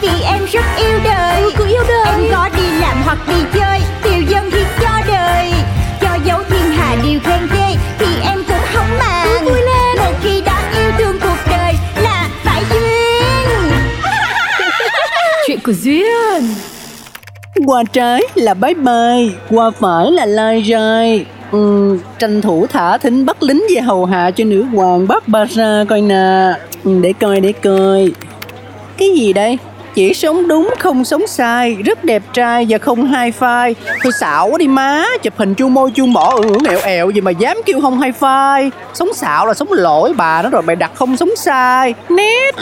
Vì em rất yêu đời Ừ, cứ yêu đời. Em có đi làm hoặc đi chơi Tiêu dân thì cho đời Cho dấu thiên hà điều khen ghê Thì em cũng không màng Cứ vui lên. Một khi đã yêu thương cuộc đời Là phải duyên Chuyện của Duyên Qua trái là bye bye, qua phải là lai rai. Ừ, tranh thủ thả thính bắt lính về hầu hạ cho nữ hoàng Barbara coi nè. Ừ, để coi, để coi. Cái gì đây? Chỉ sống đúng không sống sai. Rất đẹp trai và không hai phai. Thôi xạo quá đi má Chụp hình chu môi chu mỏ. Ừ mẹo ẹo ẹo gì mà dám kêu không hai phai. Sống xạo là sống lỗi bà nó rồi mày đặt không sống sai. Nét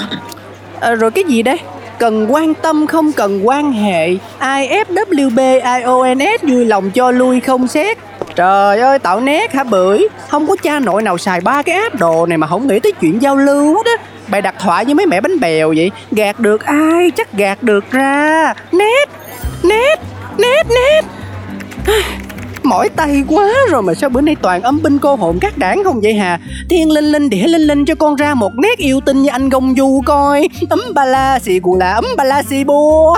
à, Rồi cái gì đây? Cần quan tâm không cần quan hệ. IFWB IONS vui lòng cho lui không xét. Trời ơi tạo nét hả bưởi? Không có cha nội nào xài ba cái app đồ này mà không nghĩ tới chuyện giao lưu hết á. Bày đặt thoại như mấy mẹ bánh bèo vậy? Gạt được ai? Chắc gạt được ra. Nét Nét Nét nét mỏi tay quá rồi mà sao bữa nay toàn âm binh cô hồn các đảng không vậy hà? Thiên linh linh đĩa linh linh cho con ra một nét yêu tinh như anh gông du coi. Ấm ba la xì cù là ấm ba la xì bua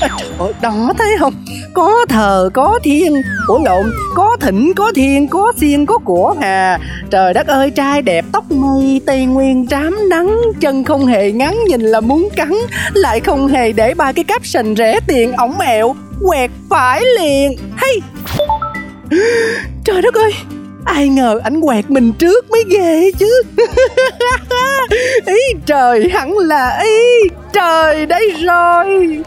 À, trời ơi, đó thấy không? Có thờ có thiên ủa lộn có thỉnh có thiên có xiên có của hà. Trời đất ơi trai đẹp tóc mây tây nguyên trám nắng chân không hề ngắn nhìn là muốn cắn. Lại không hề để ba cái caption rẻ tiền ổng ẹo quẹt phải liền. Hay Trời đất ơi Ai ngờ anh quẹt mình trước mới ghê chứ. Ý trời hẳn là ý. Trời đấy rồi.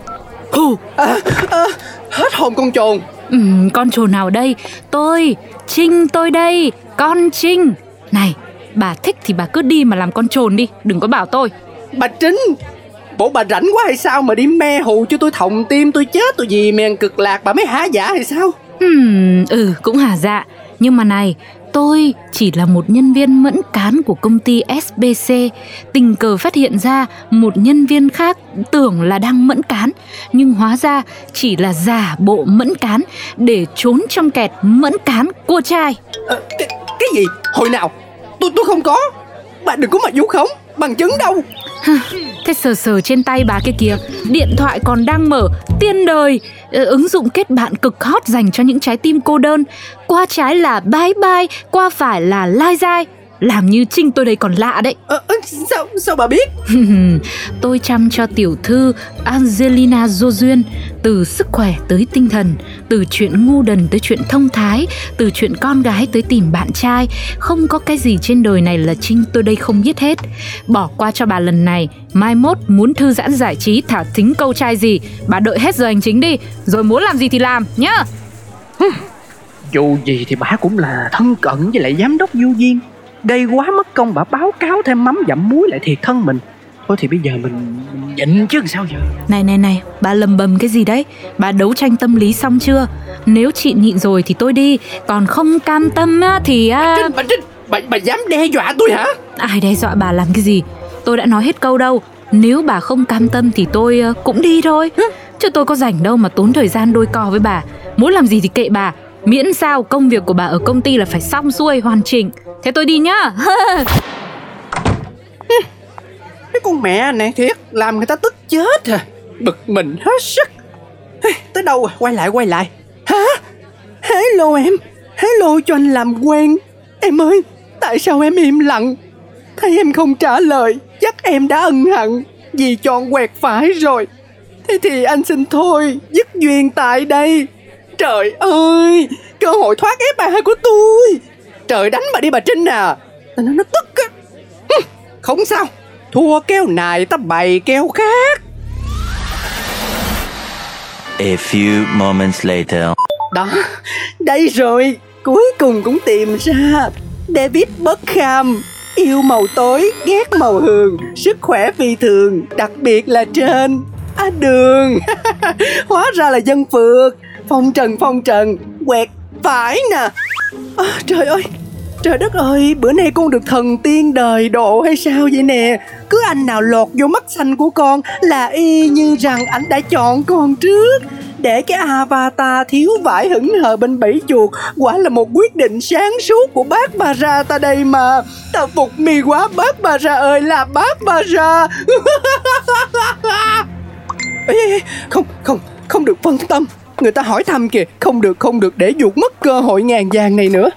Hù! À, à, Hết hồn con trồn ừ, Con trồn nào đây? Tôi Trinh tôi đây Con Trinh. Này bà thích thì bà cứ đi mà làm con trồn đi Đừng có bảo tôi. Bà Trinh Bộ bà rảnh quá hay sao mà đi me hù cho tôi thòng tim tôi chết tôi gì mèn cực lạc bà mới há giả hay sao? Hmm, ừ cũng hả dạ. Nhưng mà này Tôi chỉ là một nhân viên mẫn cán của công ty SBC Tình cờ phát hiện ra một nhân viên khác tưởng là đang mẫn cán Nhưng hóa ra chỉ là giả bộ mẫn cán Để trốn trong kẹt mẫn cán cua trai. À, cái, cái gì? Hồi nào? Tôi tôi không có. Bạn đừng có mà vu khống. Bằng chứng đâu? Thế sờ sờ trên tay bà kia kìa. Điện thoại còn đang mở. Tiên đời. Ờ, ứng dụng kết bạn cực hot dành cho những trái tim cô đơn. Qua trái là bye bye, Qua phải là lai dai. Làm như Trinh tôi đây còn lạ đấy. À, sao sao bà biết? Tôi chăm cho tiểu thư Angelina Jolie Từ sức khỏe tới tinh thần Từ chuyện ngu đần tới chuyện thông thái Từ chuyện con gái tới tìm bạn trai. Không có cái gì trên đời này là Trinh tôi đây không biết hết. Bỏ qua cho bà lần này Mai mốt muốn thư giãn giải trí thả thính câu trai gì Bà đợi hết giờ hành chính đi Rồi muốn làm gì thì làm nhá. Dù gì thì bà cũng là thân cận với lại giám đốc du viên Gây quá mất công bà báo cáo thêm mắm dặm muối lại thiệt thân mình Thôi thì bây giờ mình, mình nhịn chứ làm sao giờ Này này này, bà lầm bầm cái gì đấy? Bà đấu tranh tâm lý xong chưa? Nếu chị nhịn rồi thì tôi đi Còn không cam tâm á, thì... À... Trinh, bà Trinh, bà, bà dám đe dọa tôi hả? Ai đe dọa bà làm cái gì? Tôi đã nói hết câu đâu Nếu bà không cam tâm thì tôi uh, cũng đi thôi Chứ tôi có rảnh đâu mà tốn thời gian đôi co với bà Muốn làm gì thì kệ bà Miễn sao công việc của bà ở công ty là phải xong xuôi hoàn chỉnh Thế tôi đi nhá. Cái con mẹ này thiệt, Làm người ta tức chết à. Bực mình hết sức. Tới đâu rồi quay lại quay lại. Hả? Hello em. Hello cho anh làm quen. Em ơi, Tại sao em im lặng? Thấy em không trả lời Chắc em đã ân hận. Vì chọn quẹt phải rồi. Thế thì anh xin thôi, Dứt duyên tại đây. Trời ơi, Cơ hội thoát F2 của tôi. Trời đánh bà đi bà Trinh à. Nó nó tức á. Không sao. Thua keo này ta bày keo khác. A few moments later. Đó Đây rồi. Cuối cùng cũng tìm ra. David Beckham Yêu màu tối, ghét màu hường Sức khỏe phi thường Đặc biệt là trên. À đường. Hóa ra là dân phượt. Phong trần phong trần. Quẹt phải nè à, Trời ơi Trời đất ơi, bữa nay con được thần tiên đời độ hay sao vậy nè? Cứ anh nào lọt vô mắt xanh của con là y như rằng anh đã chọn con trước. Để cái avatar thiếu vải hững hờ bên bẫy chuột Quả là một quyết định sáng suốt của bác bà ra ta đây mà. Ta phục mì quá bác bà ra ơi là bác bà ra. Ê, Không, không, không được phân tâm. Người ta hỏi thăm kìa Không được, không được để vụt mất cơ hội ngàn vàng này nữa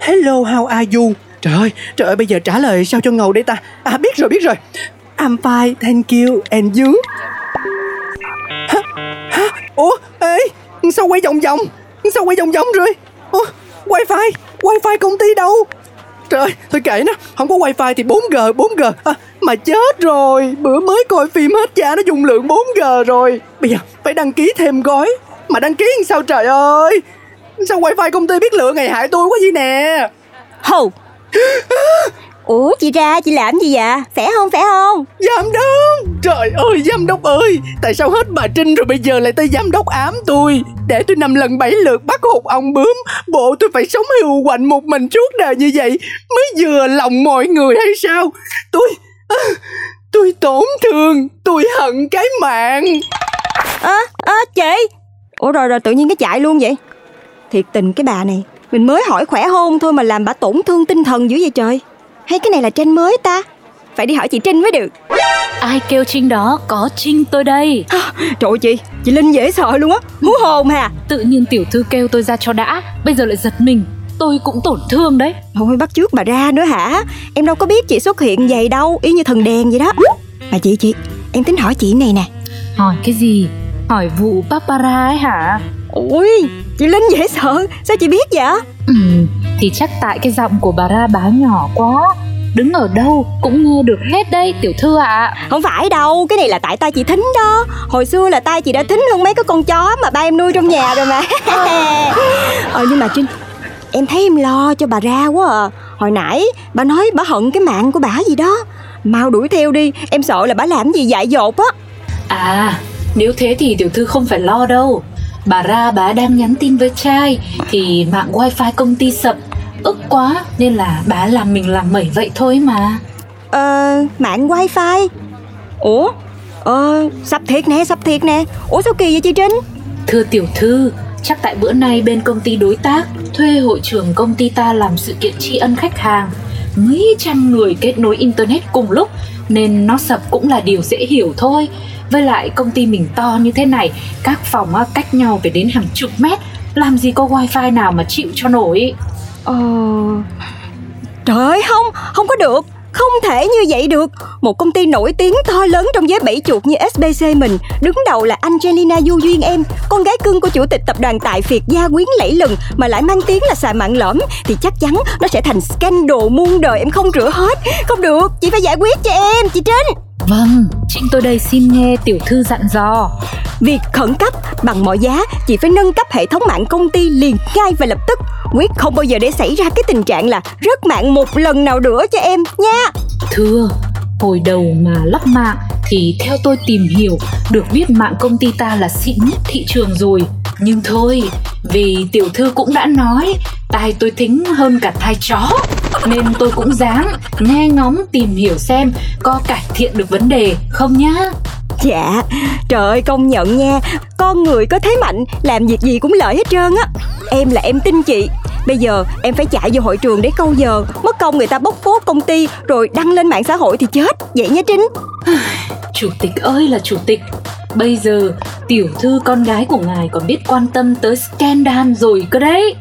Hello, how are you? Trời ơi, trời ơi, bây giờ trả lời sao cho ngầu đây ta? À, biết rồi, biết rồi. I'm fine, thank you, and you? Hả? Hả? Ủa, ê, sao quay vòng vòng? Sao quay vòng vòng rồi? Ủa, wifi, wifi công ty đâu? Trời ơi, thôi kệ nó, không có wifi thì 4G, 4G. À, mà chết rồi, bữa mới coi phim hết cha nó dùng lượng 4G rồi. Bây giờ phải đăng ký thêm gói. Mà đăng ký sao trời ơi? Sao wifi công ty biết lựa ngày hại tôi quá vậy nè? Hù Ủa chị ra chị làm gì vậy? Phải không phải không? Giám đốc! Trời ơi giám đốc ơi! Tại sao hết bà Trinh rồi bây giờ lại tới giám đốc ám tôi? Để tôi năm lần bảy lượt bắt hụt ông bướm. Bộ tôi phải sống hiu quạnh một mình suốt đời như vậy Mới vừa lòng mọi người hay sao? Tôi Tôi tổn thương Tôi hận cái mạng. Ơ à, à, chị Ủa rồi rồi tự nhiên cái chạy luôn vậy? Thiệt tình cái bà này Mình mới hỏi khỏe hôn thôi mà làm bà tổn thương tinh thần dữ vậy trời. Hay cái này là trend mới ta? Phải đi hỏi chị Trinh mới được. Ai kêu Trinh đó Có Trinh tôi đây. À, Trời ơi chị Chị Linh dễ sợ luôn á Hú hồn hà. Tự nhiên tiểu thư kêu tôi ra cho đã Bây giờ lại giật mình. Tôi cũng tổn thương đấy. Thôi bắt trước bà ra nữa hả? Em đâu có biết chị xuất hiện vậy đâu Y như thần đèn vậy đó. Mà chị chị Em tính hỏi chị này nè. Hỏi cái gì Hỏi vụ Barbara ấy hả? Ui Chị Linh dễ sợ. Sao chị biết vậy? Ừ Thì chắc tại cái giọng của bà ra bá nhỏ quá. Đứng ở đâu cũng nghe được hết đây tiểu thư ạ. À. Không phải đâu Cái này là tại tay chị thính đó. Hồi xưa là tay chị đã thính hơn mấy cái con chó Mà ba em nuôi trong nhà rồi mà. Ờ nhưng mà Trinh Em thấy em lo cho bà ra quá à. Hồi nãy bà nói bà hận cái mạng của bà gì đó. Mau đuổi theo đi Em sợ là bà làm gì dại dột á. À nếu thế thì tiểu thư không phải lo đâu. Bà ra bà đang nhắn tin với trai Thì mạng wifi công ty sập. Ức quá Nên là bà làm mình làm mẩy vậy thôi mà. Ờ, mạng wifi? Ủa, ờ, sắp thiệt nè, sắp thiệt nè. Ủa sao kỳ vậy chị Trinh? Thưa tiểu thư Chắc tại bữa nay bên công ty đối tác Thuê hội trưởng công ty ta làm sự kiện tri ân khách hàng Mấy trăm người kết nối internet cùng lúc Nên nó sập cũng là điều dễ hiểu thôi. Với lại công ty mình to như thế này Các phòng cách nhau phải đến hàng chục mét. Làm gì có wifi nào mà chịu cho nổi. Ờ... Trời ơi không, không có được không thể như vậy được. Một công ty nổi tiếng to lớn trong giới bẫy chuột như SBC mình Đứng đầu là Angelina Du Duyên em. Con gái cưng của chủ tịch tập đoàn tại Việt gia quyến lẫy lừng Mà lại mang tiếng là xài mạng lõm Thì chắc chắn nó sẽ thành scandal muôn đời em không rửa hết. Không được, chị phải giải quyết cho em, chị Trinh. Vâng, Trinh tôi đây xin nghe tiểu thư dặn dò. Việc khẩn cấp bằng mọi giá Chị phải nâng cấp hệ thống mạng công ty liền ngay và lập tức Quyết không bao giờ để xảy ra cái tình trạng là rớt mạng một lần nào nữa cho em nha. Thưa, hồi đầu mà lắp mạng thì theo tôi tìm hiểu được biết mạng công ty ta là xịn nhất thị trường rồi. Nhưng thôi vì tiểu thư cũng đã nói tai tôi thính hơn cả tai chó nên tôi cũng dám nghe ngóng tìm hiểu xem có cải thiện được vấn đề không nhá. Dạ, trời ơi công nhận nha. Con người có thế mạnh, làm việc gì cũng lợi hết trơn á. Em là em tin chị Bây giờ em phải chạy vô hội trường để câu giờ. Mất công người ta bóc phốt công ty Rồi đăng lên mạng xã hội thì chết. Vậy nha Trinh. Chủ tịch ơi là chủ tịch. Bây giờ tiểu thư con gái của ngài còn biết quan tâm tới scandal rồi cơ đấy.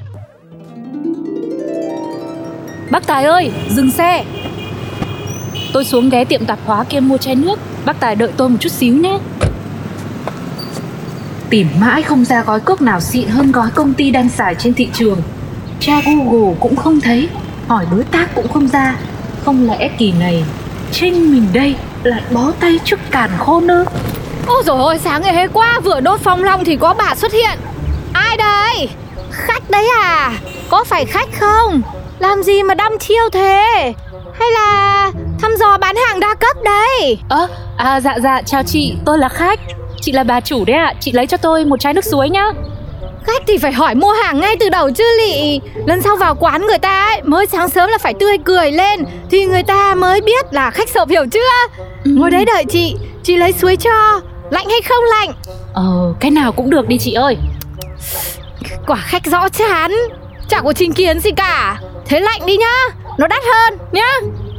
Bác Tài ơi, dừng xe. Tôi xuống ghé tiệm tạp hóa kia mua chai nước. Bác Tài đợi tôi một chút xíu nhé. Tìm mãi không ra gói cước nào xịn hơn gói công ty đang xài trên thị trường Tra Google cũng không thấy Hỏi đối tác cũng không ra Không lẽ kỳ này Trinh mình đây lại bó tay trước càn khôn ư Ôi dồi ôi sáng ngày hôm qua vừa đốt phong long thì có bà xuất hiện Ai đây? Khách đấy à? Có phải khách không? Làm gì mà đăm chiêu thế? Hay là thăm dò bán hàng đa cấp đấy? Ơ, à, à dạ dạ chào chị, tôi là khách chị là bà chủ đấy ạ Chị lấy cho tôi một chai nước suối nhá Khách thì phải hỏi mua hàng ngay từ đầu chứ lị. Lần sau vào quán người ta ấy Mới sáng sớm là phải tươi cười lên Thì người ta mới biết là khách sộp hiểu chưa? Ngồi đấy đợi chị Chị lấy suối cho. Lạnh hay không lạnh? Ờ cái nào cũng được đi chị ơi. Quả khách rõ chán Chẳng có trình kiến gì cả. Thế lạnh đi nhá Nó đắt hơn nhá.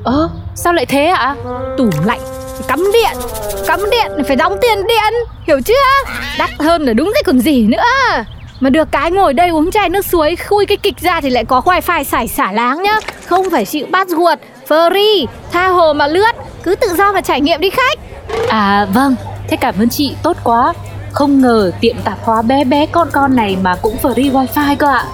Ờ sao lại thế ạ? Tủ lạnh Cắm điện Cắm điện phải đóng tiền điện Hiểu chưa? Đắt hơn là đúng thế còn gì nữa mà được cái ngồi đây uống chai nước suối Khui cái kịch ra thì lại có wifi xài xả láng nhá. Không phải chịu bắt ruột Free Tha hồ mà lướt. Cứ tự do mà trải nghiệm đi khách. À vâng. Thế cảm ơn chị tốt quá. Không ngờ tiệm tạp hóa bé bé con con này mà cũng free wifi cơ ạ.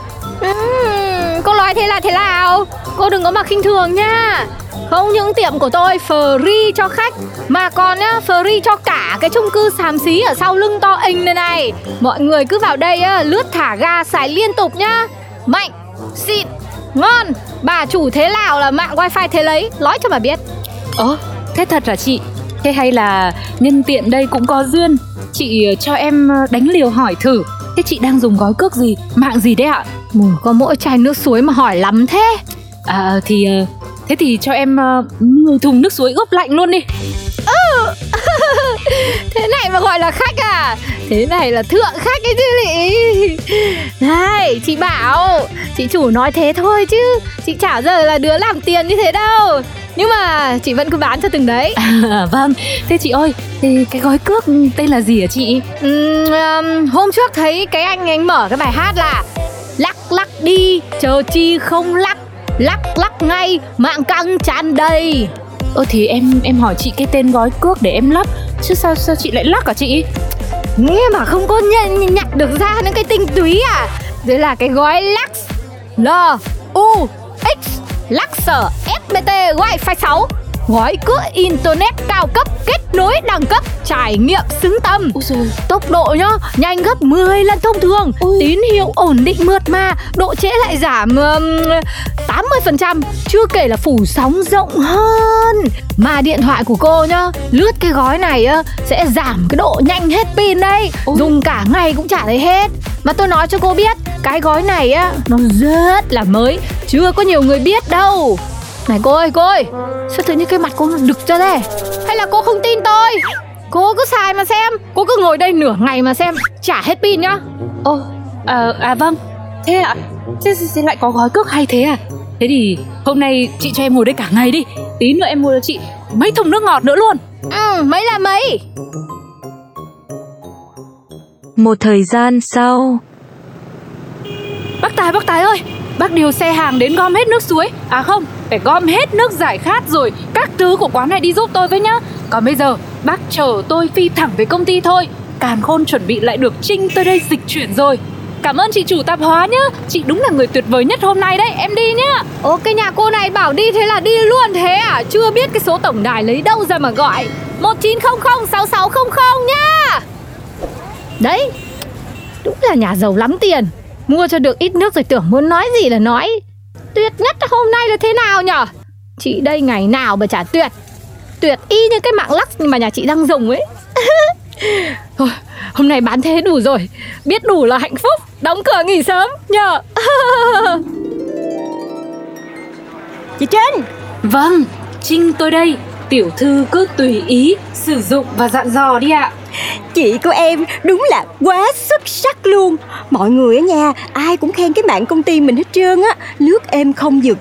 Uhm, Cô nói thế là thế nào? Cô đừng có mà khinh thường nha không những tiệm của tôi free cho khách Mà còn nhá free cho cả cái chung cư xàm xí ở sau lưng to ình này này. Mọi người cứ vào đây á, lướt thả ga xài liên tục nhá. Mạnh, xịn, ngon. Bà chủ thế nào là mạng wifi thế lấy Nói cho mà biết. Ơ, thế thật hả chị? Thế hay là nhân tiện đây cũng có duyên? Chị ờ, cho em ờ, đánh liều hỏi thử. Thế chị đang dùng gói cước gì, mạng gì đấy ạ? Mù, có mỗi chai nước suối mà hỏi lắm thế. À thì ờ, Thế thì cho em uh, 10 thùng nước suối ướp lạnh luôn đi. Ừ. Thế này mà gọi là khách à? Thế này là thượng khách ấy chứ lị. Này chị bảo Chị chủ nói thế thôi chứ Chị chả giờ là đứa làm tiền như thế đâu. Nhưng mà chị vẫn cứ bán cho từng đấy. À, Vâng, thế chị ơi Thì cái gói cước tên là gì hả chị? uhm, hôm trước thấy cái anh anh mở cái bài hát là Lắc lắc đi, chờ chi không lắc lắc lắc ngay mạng căng tràn đầy. Ơ thì em em hỏi chị cái tên gói cước để em lắp chứ sao sao chị lại lắc hả chị? Nghe mà không có nhận nhặt được ra những cái tinh túy à? Đây là cái gói lux l u x Luxer FPT Wi-Fi 6 Gói cước Internet cao cấp kết nối đẳng cấp trải nghiệm xứng tâm Tốc độ nhá, nhanh gấp 10 lần thông thường. Ôi. Tín hiệu ổn định mượt mà Độ trễ lại giảm um, 80% Chưa kể là phủ sóng rộng hơn. Mà điện thoại của cô nhá Lướt cái gói này á Sẽ giảm cái độ nhanh hết pin đây Ôi. Dùng cả ngày cũng chả thấy hết. Mà tôi nói cho cô biết Cái gói này á Nó rất là mới Chưa có nhiều người biết đâu này cô ơi cô ơi. Sao tự nhiên cái mặt cô nó đực ra thế? Hay là cô không tin tôi? Cô cứ xài mà xem. Cô cứ ngồi đây nửa ngày mà xem. Trả hết pin nhá. Ồ à, à vâng. Thế ạ. À? thế, thế lại có gói cước hay thế à? Thế thì hôm nay chị cho em ngồi đây cả ngày đi. Tí nữa em mua cho chị mấy thùng nước ngọt nữa luôn. Ừ mấy là mấy? Một thời gian sau. Bác Tài bác Tài ơi. Bác điều xe hàng đến gom hết nước suối. À không, phải gom hết nước giải khát rồi Các thứ của quán này đi giúp tôi với nhá. Còn bây giờ, bác chở tôi phi thẳng về công ty thôi. Càn khôn chuẩn bị lại được Trinh tới đây dịch chuyển rồi. Cảm ơn chị chủ tạp hóa nhá. Chị đúng là người tuyệt vời nhất hôm nay đấy. Em đi nhá. Ô cái nhà cô này bảo đi thế là đi luôn thế à? Chưa biết cái số tổng đài lấy đâu ra mà gọi. 1900 6600 nhá. Đấy Đúng là nhà giàu lắm tiền. Mua cho được ít nước rồi tưởng muốn nói gì là nói. Tuyệt nhất hôm nay là thế nào nhở? Chị đây ngày nào mà chả tuyệt. Tuyệt y như cái mạng lắc mà nhà chị đang dùng ấy. Thôi hôm nay bán thế đủ rồi. Biết đủ là hạnh phúc. Đóng cửa nghỉ sớm nhờ. Chị Trinh. Vâng, Trinh tôi đây Tiểu thư cứ tùy ý sử dụng và dặn dò đi ạ. Chị của em đúng là quá xuất sắc luôn. Mọi người ở nhà ai cũng khen cái mạng công ty mình hết trơn á. Lướt em không dừng.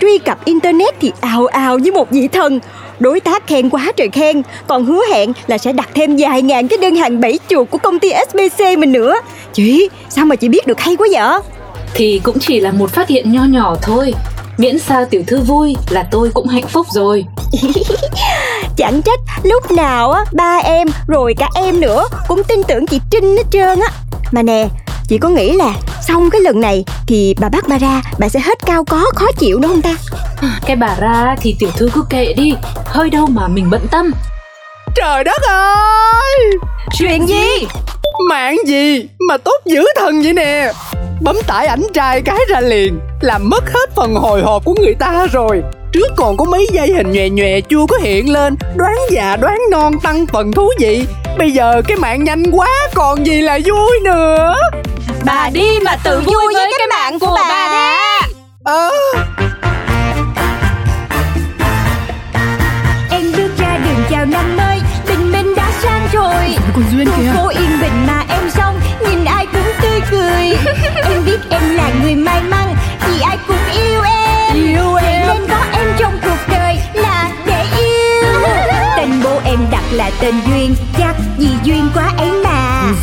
Truy cập internet thì ào ào với một vị thần. Đối tác khen quá trời khen Còn hứa hẹn là sẽ đặt thêm vài ngàn cái đơn hàng bảy chuột của công ty SBC mình nữa. Chị, sao mà chị biết được hay quá vậy? Thì cũng chỉ là một phát hiện nho nhỏ thôi Miễn sao tiểu thư vui là tôi cũng hạnh phúc rồi. Chẳng trách lúc nào á ba em rồi cả em nữa cũng tin tưởng chị Trinh hết trơn á. Mà nè Chị có nghĩ là xong cái lần này thì bà bắt ba ra bà sẽ hết cao có khó chịu đúng không ta? Cái bà ra thì tiểu thư cứ kệ đi Hơi đâu mà mình bận tâm. Trời đất ơi! Chuyện gì? Mạng gì mà tốt dữ thần vậy nè Bấm tải ảnh trai cái ra liền Làm mất hết phần hồi hộp của người ta rồi. Trước còn có mấy giây hình nhòe nhòe chưa có hiện lên Đoán già đoán non tăng phần thú vị. Bây giờ cái mạng nhanh quá Còn gì là vui nữa? Bà đi mà tự vui với cái mạng của bà đi. Ờ. Em bước ra đường chào năm mới Bình minh đã sang rồi. Còn Duyên Khu phố yên bình mà em xong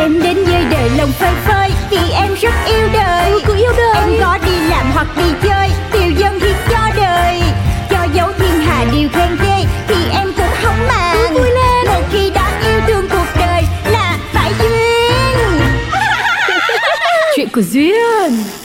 Em đến với đời lòng phơi phới Vì em rất yêu đời. Cứ yêu đời. Em có đi làm hoặc đi chơi Điều dân hiến cho đời. Cho dấu thiên hà điều khen ghê Thì em cũng không màng. Vui lên. Một khi đã yêu thương cuộc đời Là phải duyên. Chuyện của Duyên